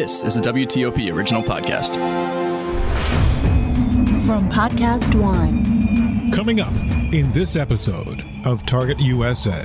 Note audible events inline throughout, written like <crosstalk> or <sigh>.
This is a WTOP original podcast. From Podcast One. Coming up in this episode of Target USA.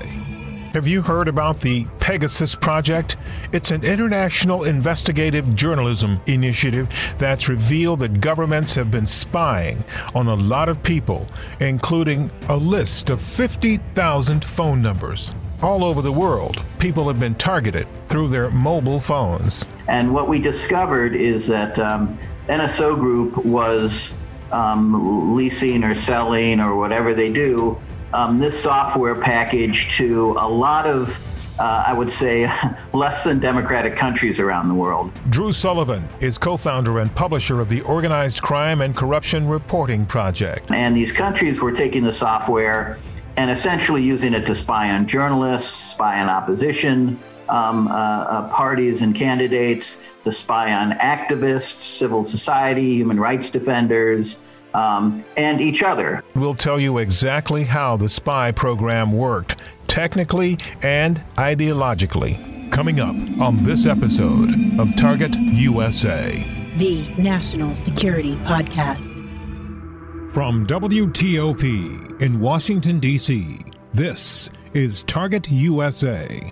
Have you heard about the Pegasus Project? It's an international investigative journalism initiative that's revealed that governments have been spying on a lot of people, including a list of 50,000 phone numbers. All over the world, people have been targeted through their mobile phones. And what we discovered is that um, NSO Group was um, leasing or selling or whatever they do um, this software package to a lot of uh, I would say, <laughs> less than democratic countries around the world. Drew Sullivan is co founder and publisher of the Organized Crime and Corruption Reporting Project. And these countries were taking the software and essentially using it to spy on journalists, spy on opposition, um, uh, uh, parties and candidates, to spy on activists, civil society, human rights defenders, um, and each other. We'll tell you exactly how the spy program worked, technically and ideologically, coming up on this episode of Target USA, the National Security Podcast. From WTOP in Washington, D.C., this is Target USA.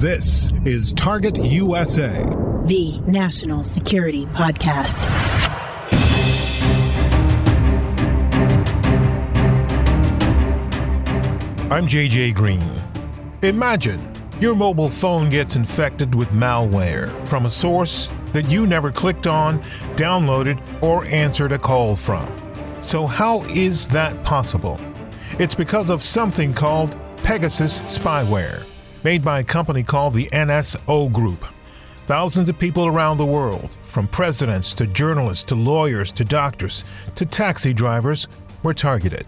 This is Target USA, the National Security Podcast. I'm JJ Green. Imagine your mobile phone gets infected with malware from a source that you never clicked on, downloaded, or answered a call from. So, how is that possible? It's because of something called Pegasus spyware made by a company called the NSO Group. Thousands of people around the world, from presidents to journalists to lawyers to doctors to taxi drivers, were targeted.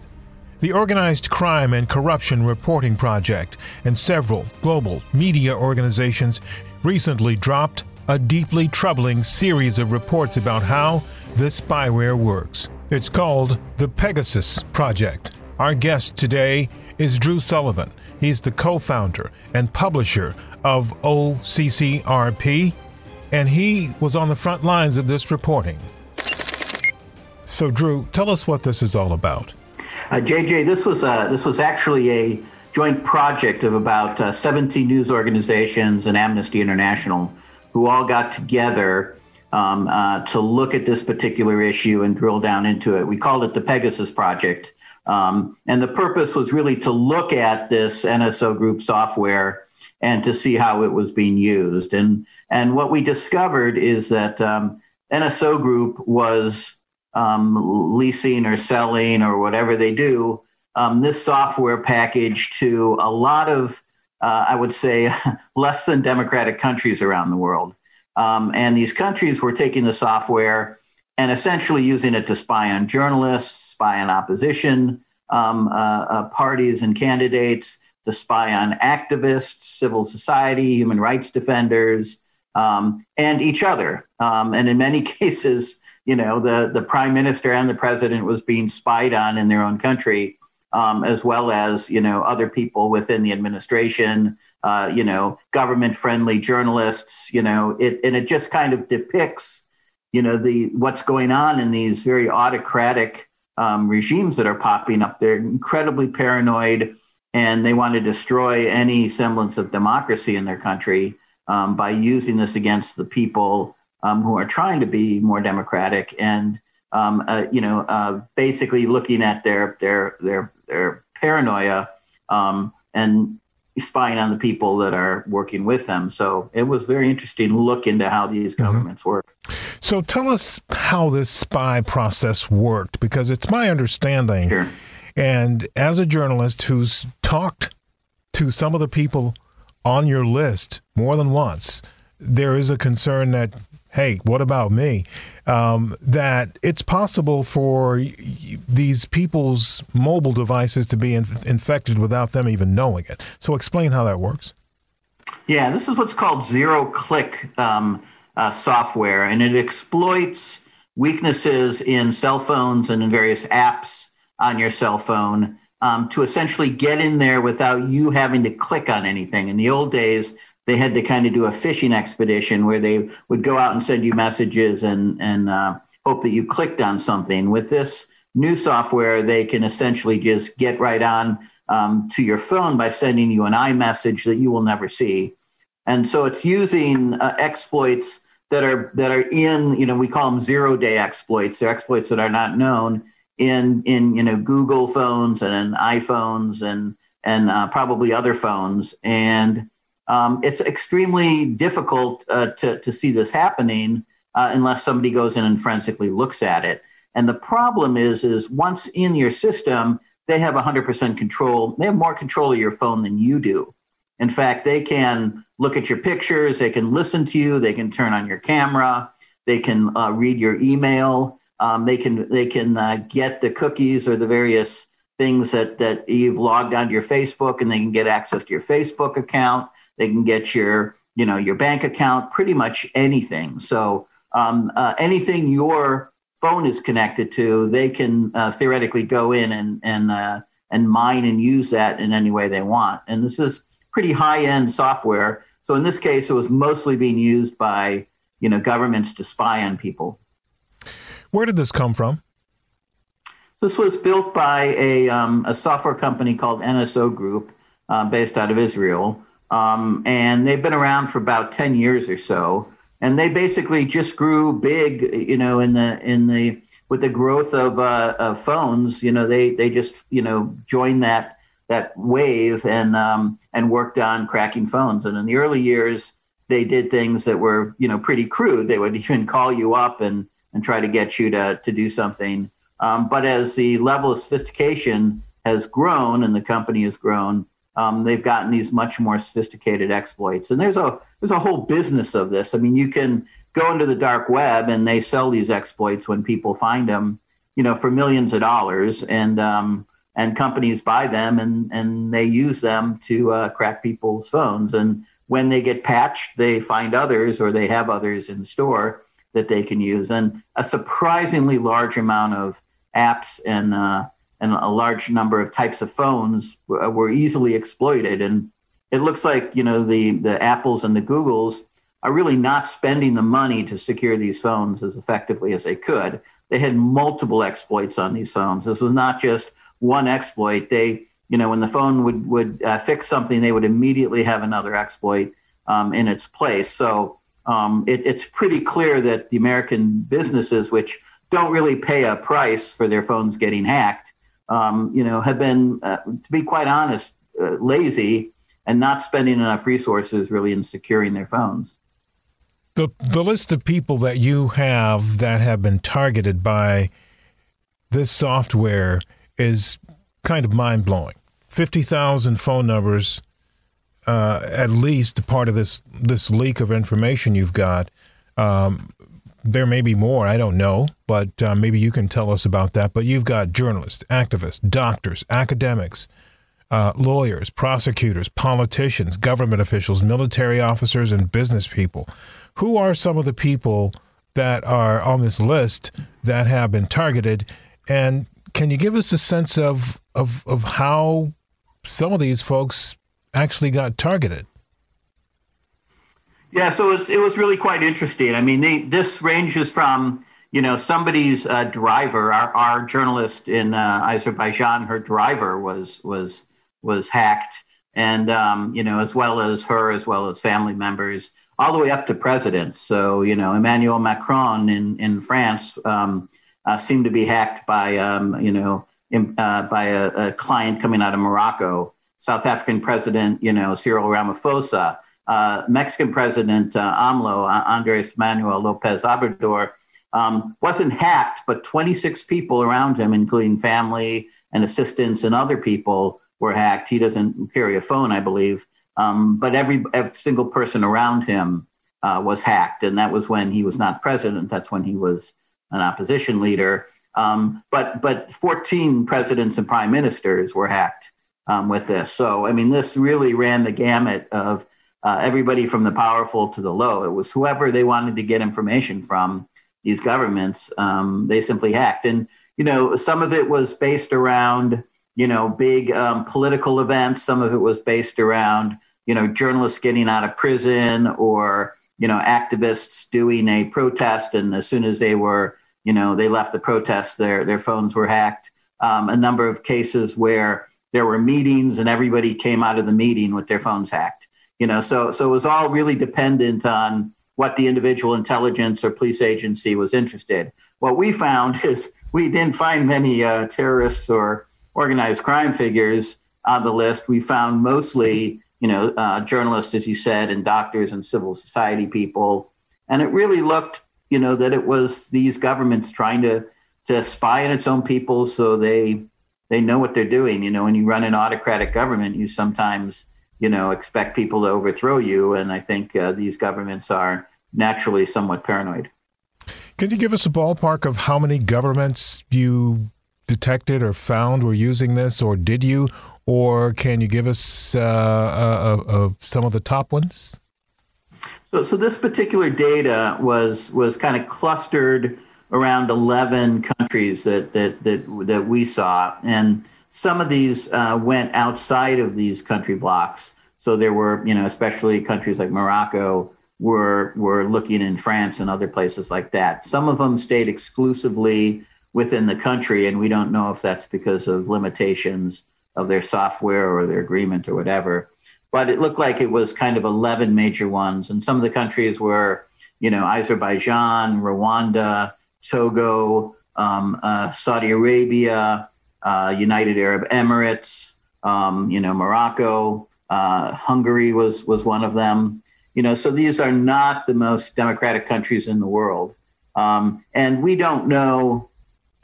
The Organized Crime and Corruption Reporting Project and several global media organizations recently dropped a deeply troubling series of reports about how this spyware works. It's called the Pegasus Project. Our guest today is Drew Sullivan. He's the co founder and publisher of OCCRP, and he was on the front lines of this reporting. So, Drew, tell us what this is all about. Uh, JJ, this was uh, this was actually a joint project of about uh, 17 news organizations and Amnesty International, who all got together um, uh, to look at this particular issue and drill down into it. We called it the Pegasus Project, um, and the purpose was really to look at this NSO group software and to see how it was being used. And, and what we discovered is that um, NSO group was um, leasing or selling or whatever they do um, this software package to a lot of, uh, I would say, <laughs> less than democratic countries around the world. Um, and these countries were taking the software and essentially using it to spy on journalists, spy on opposition um, uh, uh, parties and candidates, to spy on activists, civil society, human rights defenders, um, and each other. Um, and in many <laughs> cases, you know, the, the prime minister and the president was being spied on in their own country. Um, as well as you know other people within the administration, uh, you know government-friendly journalists, you know it, and it just kind of depicts you know the what's going on in these very autocratic um, regimes that are popping up. They're incredibly paranoid, and they want to destroy any semblance of democracy in their country um, by using this against the people um, who are trying to be more democratic and um, uh, you know uh, basically looking at their their their their paranoia um, and spying on the people that are working with them. So it was very interesting to look into how these mm-hmm. governments mm-hmm. work. So tell us how this spy process worked, because it's my understanding. Sure. And as a journalist who's talked to some of the people on your list more than once, there is a concern that hey, what about me? Um, that it's possible for these people's mobile devices to be in- infected without them even knowing it. So, explain how that works. Yeah, this is what's called zero click um, uh, software, and it exploits weaknesses in cell phones and in various apps on your cell phone um, to essentially get in there without you having to click on anything. In the old days, they had to kind of do a fishing expedition where they would go out and send you messages and and uh, hope that you clicked on something. With this new software, they can essentially just get right on um, to your phone by sending you an iMessage that you will never see. And so it's using uh, exploits that are that are in you know we call them zero day exploits. They're exploits that are not known in in you know Google phones and in iPhones and and uh, probably other phones and um, it's extremely difficult uh, to, to see this happening uh, unless somebody goes in and forensically looks at it. And the problem is, is once in your system, they have 100% control. They have more control of your phone than you do. In fact, they can look at your pictures, they can listen to you, they can turn on your camera, they can uh, read your email, um, they can they can uh, get the cookies or the various things that that you've logged onto your Facebook, and they can get access to your Facebook account. They can get your, you know, your bank account, pretty much anything. So um, uh, anything your phone is connected to, they can uh, theoretically go in and and uh, and mine and use that in any way they want. And this is pretty high end software. So in this case, it was mostly being used by you know governments to spy on people. Where did this come from? This was built by a, um, a software company called NSO Group, uh, based out of Israel. Um, and they've been around for about 10 years or so. And they basically just grew big, you know, in the, in the, with the growth of, uh, of phones, you know, they, they just, you know, joined that, that wave and, um, and worked on cracking phones. And in the early years, they did things that were, you know, pretty crude. They would <laughs> even call you up and, and try to get you to, to do something. Um, but as the level of sophistication has grown and the company has grown, um, they've gotten these much more sophisticated exploits. And there's a there's a whole business of this. I mean, you can go into the dark web and they sell these exploits when people find them, you know, for millions of dollars, and um, and companies buy them and and they use them to uh, crack people's phones. And when they get patched, they find others or they have others in store that they can use. And a surprisingly large amount of apps and uh, and a large number of types of phones were easily exploited. And it looks like you know the the Apples and the Googles are really not spending the money to secure these phones as effectively as they could. They had multiple exploits on these phones. This was not just one exploit. They you know when the phone would would uh, fix something, they would immediately have another exploit um, in its place. So um, it, it's pretty clear that the American businesses, which don't really pay a price for their phones getting hacked, um, you know, have been, uh, to be quite honest, uh, lazy and not spending enough resources really in securing their phones. The the list of people that you have that have been targeted by this software is kind of mind blowing. Fifty thousand phone numbers, uh, at least part of this this leak of information you've got. Um, there may be more, I don't know, but uh, maybe you can tell us about that. But you've got journalists, activists, doctors, academics, uh, lawyers, prosecutors, politicians, government officials, military officers, and business people. Who are some of the people that are on this list that have been targeted? And can you give us a sense of, of, of how some of these folks actually got targeted? Yeah, so it's, it was really quite interesting. I mean, they, this ranges from you know somebody's uh, driver. Our, our journalist in uh, Azerbaijan, her driver was was was hacked, and um, you know as well as her, as well as family members, all the way up to presidents. So you know Emmanuel Macron in in France um, uh, seemed to be hacked by um, you know in, uh, by a, a client coming out of Morocco. South African president, you know Cyril Ramaphosa uh, Mexican President uh, AMLO, uh, Andres Manuel Lopez Obrador, um, wasn't hacked, but 26 people around him, including family and assistants and other people, were hacked. He doesn't carry a phone, I believe, um, but every, every, single person around him uh, was hacked, and that was when he was not president. That's when he was an opposition leader. Um, but but 14 presidents and prime ministers were hacked um, with this. So I mean, this really ran the gamut of uh, everybody from the powerful to the low. It was whoever they wanted to get information from. These governments, um, they simply hacked, and you know, some of it was based around you know big um, political events. Some of it was based around you know journalists getting out of prison or you know activists doing a protest, and as soon as they were you know they left the protest, their their phones were hacked. Um, a number of cases where there were meetings and everybody came out of the meeting with their phones hacked you know so so it was all really dependent on what the individual intelligence or police agency was interested. What we found <laughs> is we didn't find many uh, terrorists or organized crime figures on the list. We found mostly you know uh, journalists as you said and doctors and civil society people. And it really looked you know that it was these governments trying to to spy on its own people so they they know what they're doing. You know when you run an autocratic government you sometimes you know, expect people to overthrow you. And I think uh, these governments are naturally somewhat paranoid. Can you give us a ballpark of how many governments you detected or found were using this, or did you? Or can you give us uh, uh, uh, some of the top ones? So, so this particular data was was kind of clustered around 11 countries that that that, that we saw, and some of these uh, went outside of these country blocks. So there were, you know, especially countries like Morocco were were looking in France and other places like that. Some of them stayed exclusively within the country, and we don't know if that's because of limitations of their software or their agreement or whatever. But it looked like it was kind of 11 major ones, and some of the countries were, you know, Azerbaijan, Rwanda, Togo, um, uh, Saudi Arabia, uh, United Arab Emirates, um, you know, Morocco, uh, Hungary was was one of them. You know, so these are not the most democratic countries in the world, um, and we don't know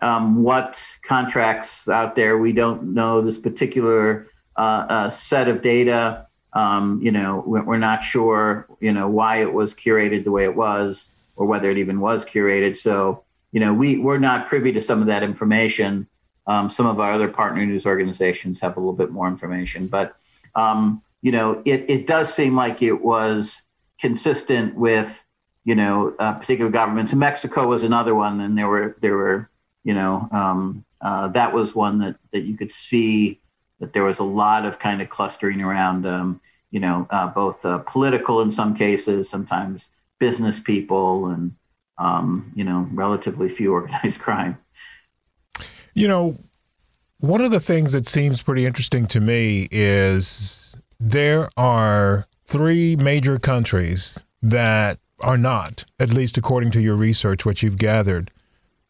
um, what contracts out there. We don't know this particular uh, uh set of data. Um, you know, we're not sure. You know why it was curated the way it was, or whether it even was curated. So, you know, we we're not privy to some of that information. Um, some of our other partner news organizations have a little bit more information, but um, you know, it, it does seem like it was consistent with you know uh, particular governments. Mexico was another one, and there were there were you know um, uh, that was one that that you could see that there was a lot of kind of clustering around um, you know uh, both uh, political in some cases, sometimes business people, and um, you know relatively few <laughs> organized crime. You know, one of the things that seems pretty interesting to me is there are three major countries that are not, at least according to your research, what you've gathered,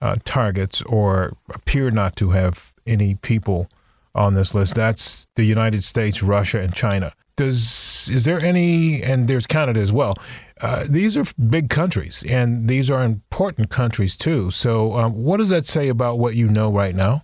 uh, targets or appear not to have any people on this list. That's the United States, Russia, and China. Does is there any? And there's Canada as well. Uh, these are big countries, and these are important countries too. So, um, what does that say about what you know right now?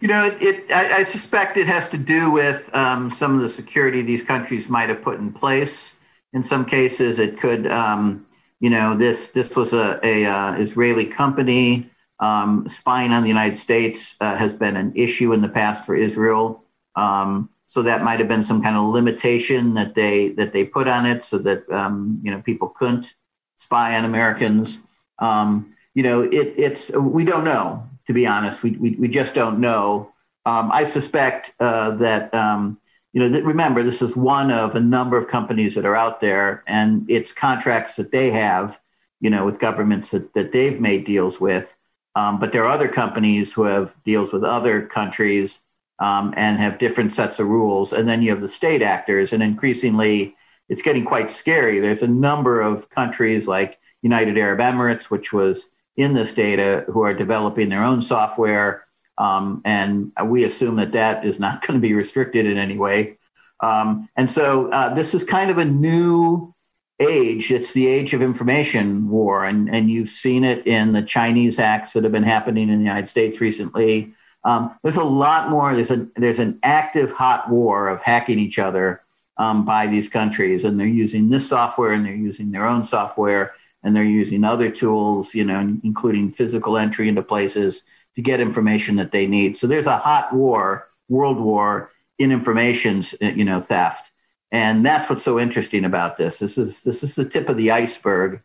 You know, it, it I, I, suspect it has to do with um, some of the security these countries might have put in place. In some cases, it could, um, you know, this this was a, a uh, Israeli company um, spying on the United States uh, has been an issue in the past for Israel. Um, so that might have been some kind of limitation that they that they put on it, so that um, you know people couldn't spy on Americans. Um, you know, it, it's we don't know to be honest. We, we, we just don't know. Um, I suspect uh, that, um, you know, that, remember, this is one of a number of companies that are out there, and it's contracts that they have, you know, with governments that, that they've made deals with. Um, but there are other companies who have deals with other countries um, and have different sets of rules. And then you have the state actors, and increasingly, it's getting quite scary. There's a number of countries like United Arab Emirates, which was in this data who are developing their own software. Um, and we assume that that is not <laughs> going to be restricted in any way. Um, and so uh, this is kind of a new age. It's the age of information war. And, and you've seen it in the Chinese hacks that have been happening in the United States recently. Um, there's a lot more. There's a there's an active hot war of hacking each other um, by these countries, and they're using this software and they're using their own software and they're using other tools, you know, including physical entry into places to get information that they need. So there's a hot war, world war in information, you know, theft, and that's what's so interesting about this. This is this is the tip of the iceberg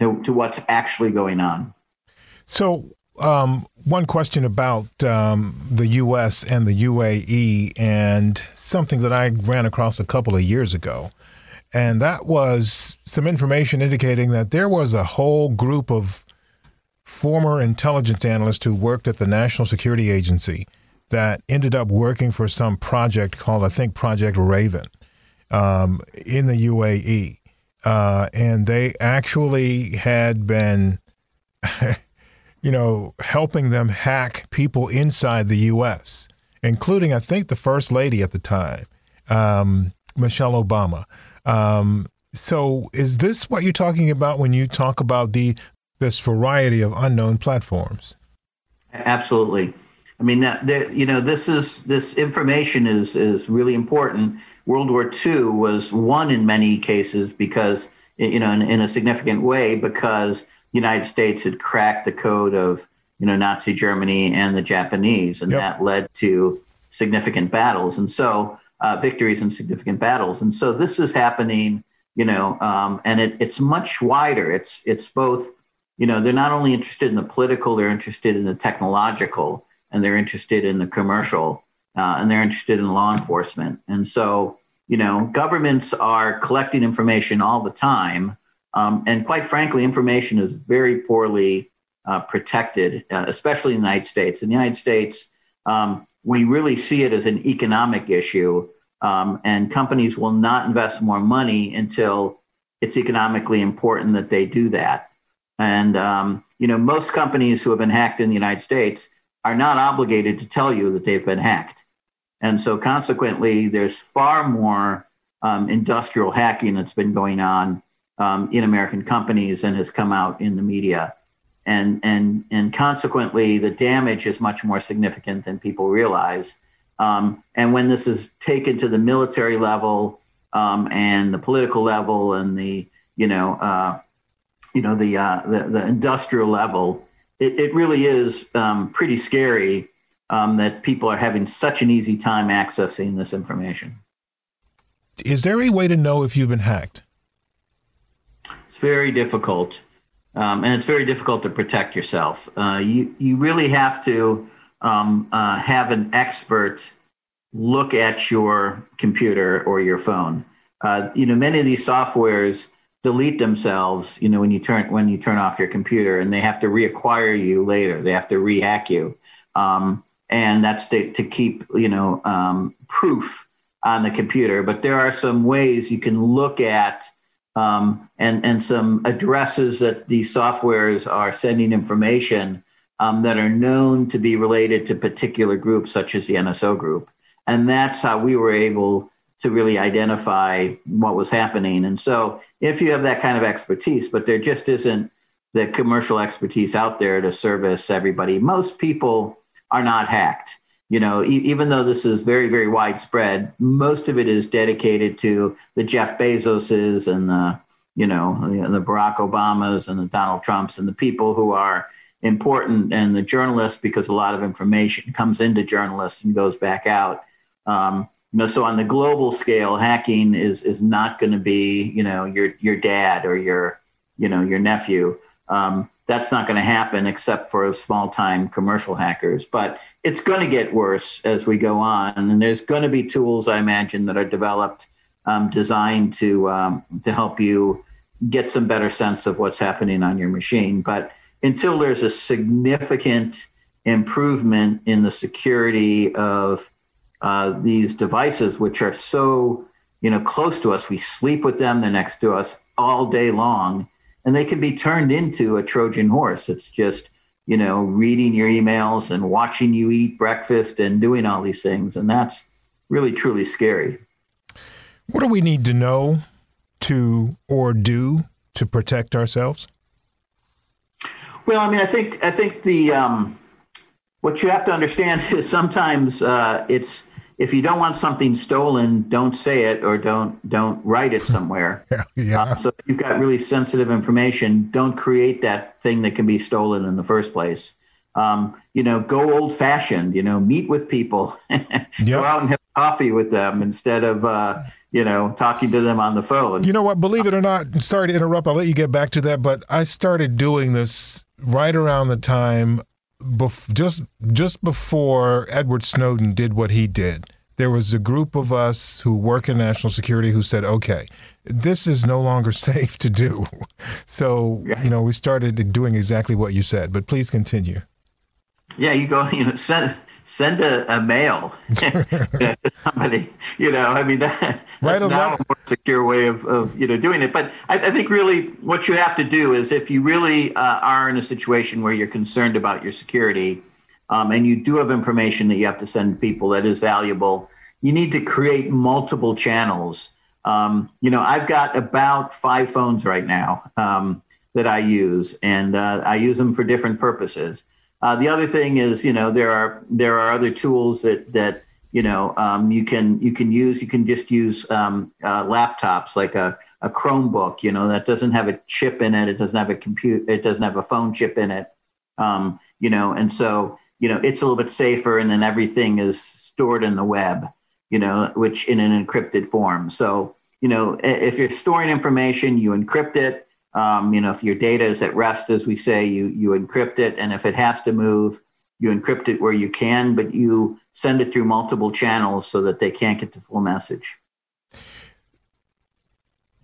to, to what's actually going on. So um, one question about um, the U.S. and the UAE, and something that I ran across a couple of years ago, and that was some information indicating that there was a whole group of former intelligence analysts who worked at the National Security Agency that ended up working for some project called, I think, Project Raven um, in the UAE. Uh, and they actually had been <laughs> you know, helping them hack people inside the U.S., including, I think, the first lady at the time, um, Michelle Obama. Um, so, is this what you're talking about when you talk about the this variety of unknown platforms? Absolutely. I mean, there, you know, this is this information is is really important. World War II was won in many cases because, you know, in, in a significant way because United States had cracked the code of you know Nazi Germany and the Japanese, and yep. that led to significant battles, and so uh, victories in significant battles, and so this is happening, you know, um, and it, it's much wider. It's it's both, you know, they're not only interested in the political, they're interested in the technological, and they're interested in the commercial, uh, and they're interested in law enforcement, and so you know, governments are collecting information all the time um, and quite frankly, information is very poorly uh, protected, uh, especially in the United States. In the United States, um, we really see it as an economic issue, um, and companies will not invest more money until it's economically important that they do that. And um, you know, most companies who have been hacked in the United States are not obligated to tell you that they've been hacked, and so consequently, there's far more um, industrial hacking that's been going on um, in American companies and has come out in the media. And, and, and consequently, the damage is much more significant than people realize. Um, and when this is taken to the military level um, and the political level and the you know uh, you know the, uh, the, the industrial level, it, it really is um, pretty scary um, that people are having such an easy time accessing this information. Is there a way to know if you've been hacked? It's very difficult, um, and it's very difficult to protect yourself. Uh, you you really have to um, uh, have an expert look at your computer or your phone. Uh, you know, many of these softwares delete themselves. You know, when you turn when you turn off your computer, and they have to reacquire you later. They have to rehack you, um, and that's to, to keep you know um, proof on the computer. But there are some ways you can look at um, and, and some addresses that these softwares are sending information um, that are known to be related to particular groups, such as the NSO group. And that's how we were able to really identify what was happening. And so, if you have that kind of expertise, but there just isn't the commercial expertise out there to service everybody, most people are not hacked you know, e- even though this is very, very widespread, most of it is dedicated to the Jeff Bezoses and the, you know, the, Barack Obamas and the Donald Trumps and the people who are important and the journalists because a lot of information comes into journalists and goes back out. Um, you know, so on the global scale, hacking is is not going to be, you know, your your dad or your, you know, your nephew. Um, that's not going to happen except for small time commercial hackers. But it's going to get worse as we go on. And there's going to be tools, I imagine, that are developed um, designed to, um, to help you get some better sense of what's happening on your machine. But until there's a significant improvement in the security of uh, these devices, which are so you know close to us, we sleep with them, they're next to us all day long and they can be turned into a Trojan horse. It's just, you know, reading your emails and watching you eat breakfast and doing all these things. And that's really, truly scary. What do we need to know to or do to protect ourselves? Well, I mean, I think I think the um, what you have to understand <laughs> is sometimes uh, it's if you don't want something stolen, don't say it or don't don't write it <laughs> somewhere. <laughs> Yeah. Uh, so if you've got really sensitive information, don't create that thing that can be stolen in the first place. Um, you know, go old fashioned. You know, meet with people, <laughs> go out and have coffee with them instead of uh, you know talking to them on the phone. You know what? Believe it or not, sorry to interrupt. I'll let you get back to that, but I started doing this right around the time bef- just just before Edward Snowden did what he did. There was a group of us who work in national security who said, "Okay, this is no longer <laughs> safe to do." So, you know, we started doing exactly what you said. But please continue. Yeah, you go. <laughs> You know, send a, a mail <laughs> to somebody. You know, I mean that, that's right now a more secure way of, of you know doing it. But I, I think really what you have to do is if you really uh, are in a situation where you're concerned about your security, um, and you do have information that you have to send people that is valuable, you need to create multiple channels. Um, you know, I've got about five phones right now um, that I use, and uh, I use them for different purposes. Uh, the other thing is, you know, there are there are other tools that that you know um, you can you can use. You can just use um, uh, laptops like a, a Chromebook. You know, that doesn't have a chip in it. It doesn't have a compute. It doesn't have a phone chip in it. Um, you know, and so you know it's a little bit safer, and then everything is stored in the web. You know, which in an encrypted form. So you know, if you're storing information, you encrypt it um, you know, if your data is at rest, as we say, you you encrypt it, and if it has to move, you encrypt it where you can, but you send it through multiple channels so that they can't get the full message.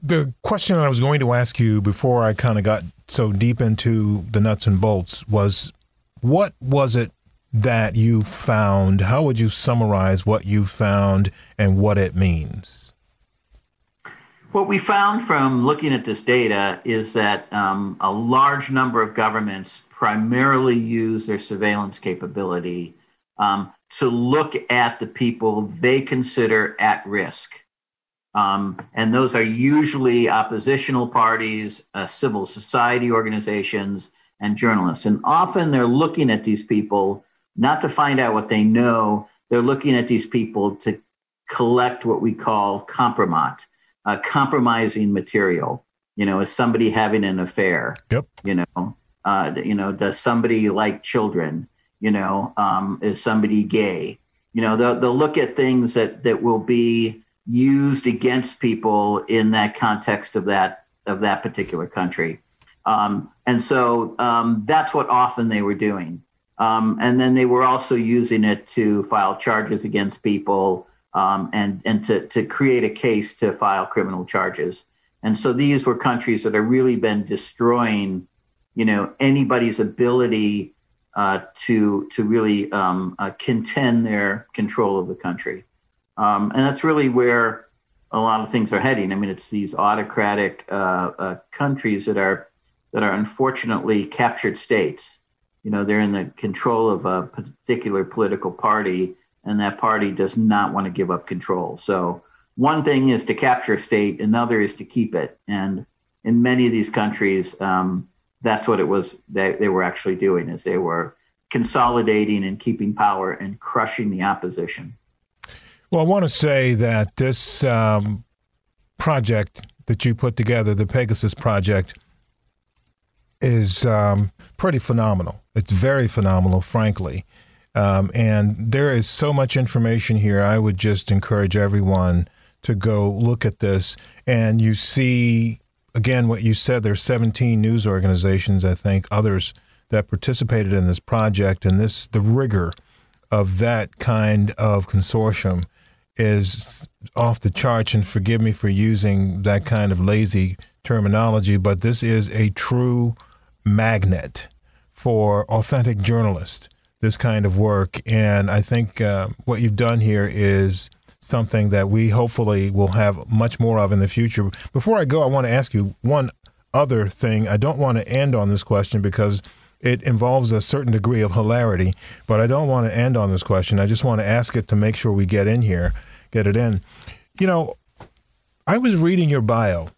The question that I was going to ask you before I kind of got so deep into the nuts and bolts was what was it that you found? How would you summarize what you found and what it means? What we found from looking at this data is that um, a large number of governments primarily use their surveillance capability um, to look at the people they consider at risk. Um, and those are usually oppositional parties, uh, civil society organizations, and journalists. And often they're looking at these people not to find out what they know, they're looking at these people to collect what we call kompromat uh, compromising material. You know, is somebody having an affair? Yep. You know, uh, you know, does somebody like children? You know, um, is somebody gay? You know, they'll, they'll look at things that that will be used against people in that context of that of that particular country. Um, and so um, that's what often they were doing. Um, and then they were also using it to file charges against people um, and and to to create a case to file criminal charges. And so these were countries that have really been destroying, you know, anybody's ability uh, to to really um, uh, contend their control of the country. Um, and that's really where a lot of things are heading. I mean, it's these autocratic uh, uh countries that are that are unfortunately captured states. You know, they're in the control of a particular political party and that party does not want to give up control. So one thing is to capture a state, another is to keep it. And in many of these countries, um, that's what it was that they were actually doing is they were consolidating and keeping power and crushing the opposition. Well, I want to say that this um, project that you put together, the Pegasus project, is um, pretty phenomenal. It's very phenomenal, frankly. Um, and there is so much information here. I would just encourage everyone to go look at this. And you see, again, what you said there's 17 news organizations, I think, others that participated in this project. And this, the rigor of that kind of consortium is off the charts. And forgive me for using that kind of lazy terminology, but this is a true magnet for authentic journalists this kind of work. And I think uh, what you've done here is something that we hopefully will have much more of in the future. Before I go, I want to ask you one other thing. I don't want to end on this question because it involves a certain degree of hilarity, but I don't want to end on this question. I just want to ask it to make sure we get in here, get it in. You know, I was reading your bio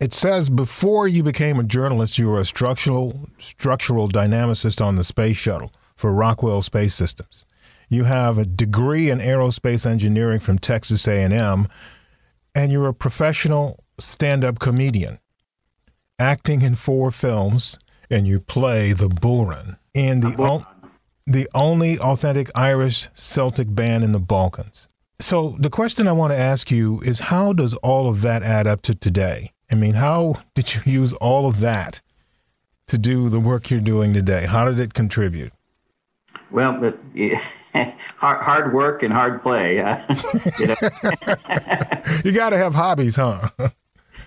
it says before you became a journalist, you were a structural structural dynamicist on the space shuttle for Rockwell Space Systems. You have a degree in aerospace engineering from Texas A&M, and you're a professional stand-up comedian, acting in four films, and you play the bodhrán in the o- the only authentic Irish Celtic band in the Balkans. So the question I want to ask you is how does all of that add up to today? I mean, how did you use all of that to do the work you're doing today? How did it contribute? Well, but, yeah, <laughs> hard, hard work and hard play. Uh, <laughs> you know? <laughs> you got to have hobbies, huh?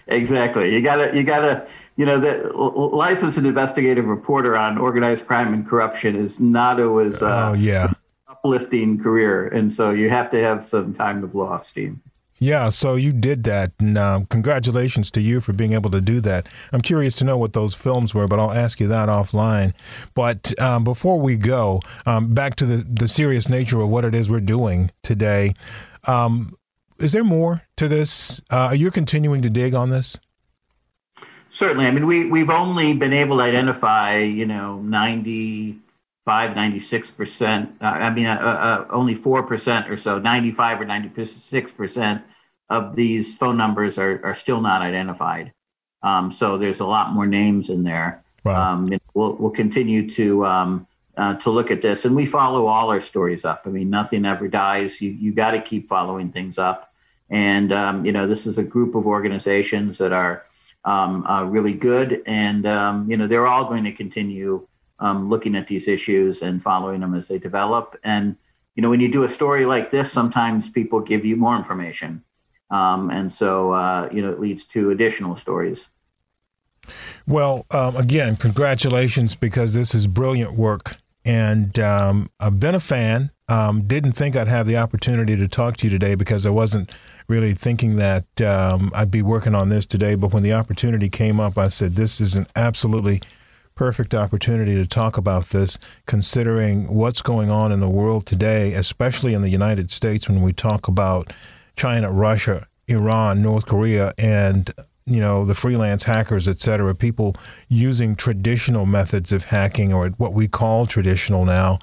exactly. You got to, you got to, you know, that life as an investigative reporter on organized crime and corruption is not always uh, oh yeah uplifting career, and so you have to have some time to blow off steam. Yeah, so you did that, and um, congratulations to you for being able to do that. I'm curious to know what those films were, but I'll ask you that offline. But um, before we go, um, back to the, the serious nature of what it is we're doing today. Um, is there more to this? Uh, are you continuing to dig on this? Certainly. I mean, we, we've only been able to identify, you know, 95, 96%. Uh, I mean, uh, uh, only 4% or so, 95 or 96% of these phone numbers are, are still not identified. Um, so there's a lot more names in there. Wow. Um, we'll, we'll continue to, um, uh, to look at this and we follow all our stories up. I mean, nothing ever dies. You, you got to keep following things up. And, um, you know, this is a group of organizations that are, um, uh, really good. And, um, you know, they're all going to continue um, looking at these issues and following them as they develop. And, you know, when you do a story like this, sometimes people give you more information. Um, and so, uh, you know, it leads to additional stories. Well, um, again, congratulations because this is brilliant work. And um, I've been a fan. didn't think I'd have the opportunity to talk to you today because I wasn't really thinking that um, I'd be working on this today. But when the opportunity came up, I said, this is an absolutely perfect opportunity to talk about this, considering what's going on in the world today, especially in the United States when we talk about China, Russia, Iran, North Korea, and you know the freelance hackers, et cetera, people using traditional methods of hacking or what we call traditional now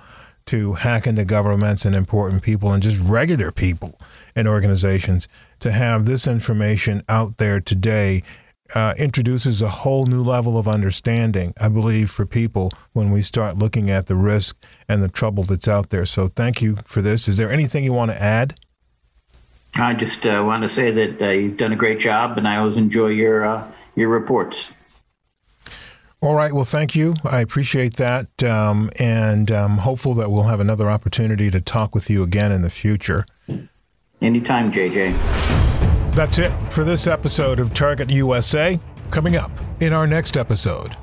to hack into governments and important people and just regular people and organizations. To have this information out there today uh, introduces a whole new level of understanding, I believe, for people when we start looking at the risk and the trouble that's out there. So, thank you for this. Is there anything you want to add? I just uh, want to say that uh, you've done a great job, and I always enjoy your uh, your reports. All right. Well, thank you. I appreciate that. Um, and I'm hopeful that we'll have another opportunity to talk with you again in the future. Anytime, JJ. That's it for this episode of Target USA. Coming up in our next episode.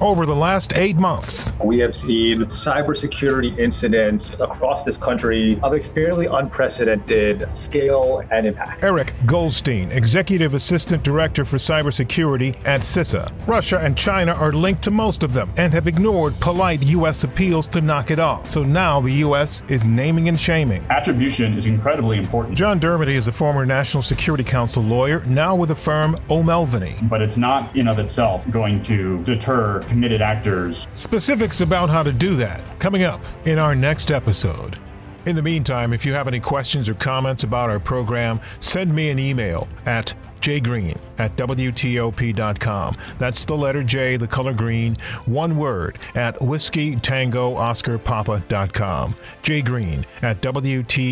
Over the last eight months, we have seen cybersecurity incidents across this country of a fairly unprecedented scale and impact. Eric Goldstein, Executive Assistant Director for Cybersecurity at CISA. Russia and China are linked to most of them and have ignored polite U.S. appeals to knock it off. So now the U.S. is naming and shaming. Attribution is incredibly important. John Dermody is a former National Security Council lawyer, now with the firm O'Melveny. But it's not in of itself going to deter committed actors. Specifics about how to do that coming up in our next episode. In the meantime, if you have any questions or comments about our program, send me an email at jgreen at WTOP.com. That's the letter J, the color green, one word at whiskey tango oscar papa.com. Green at WTOP.com.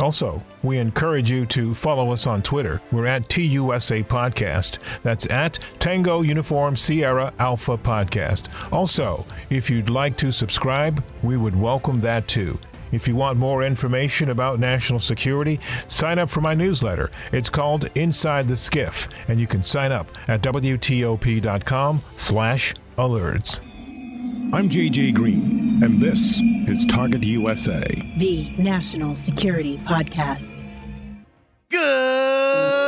Also, we encourage you to follow us on Twitter. We're at TUSA Podcast. That's at Tango Uniform Sierra Alpha Podcast. Also, if you'd like to subscribe, we would welcome that too. If you want more information about national security, sign up for my newsletter. It's called Inside the SCIF, and you can sign up at WTOP.com slash alerts. I'm JJ Green, and this is Target USA, the National Security Podcast. Good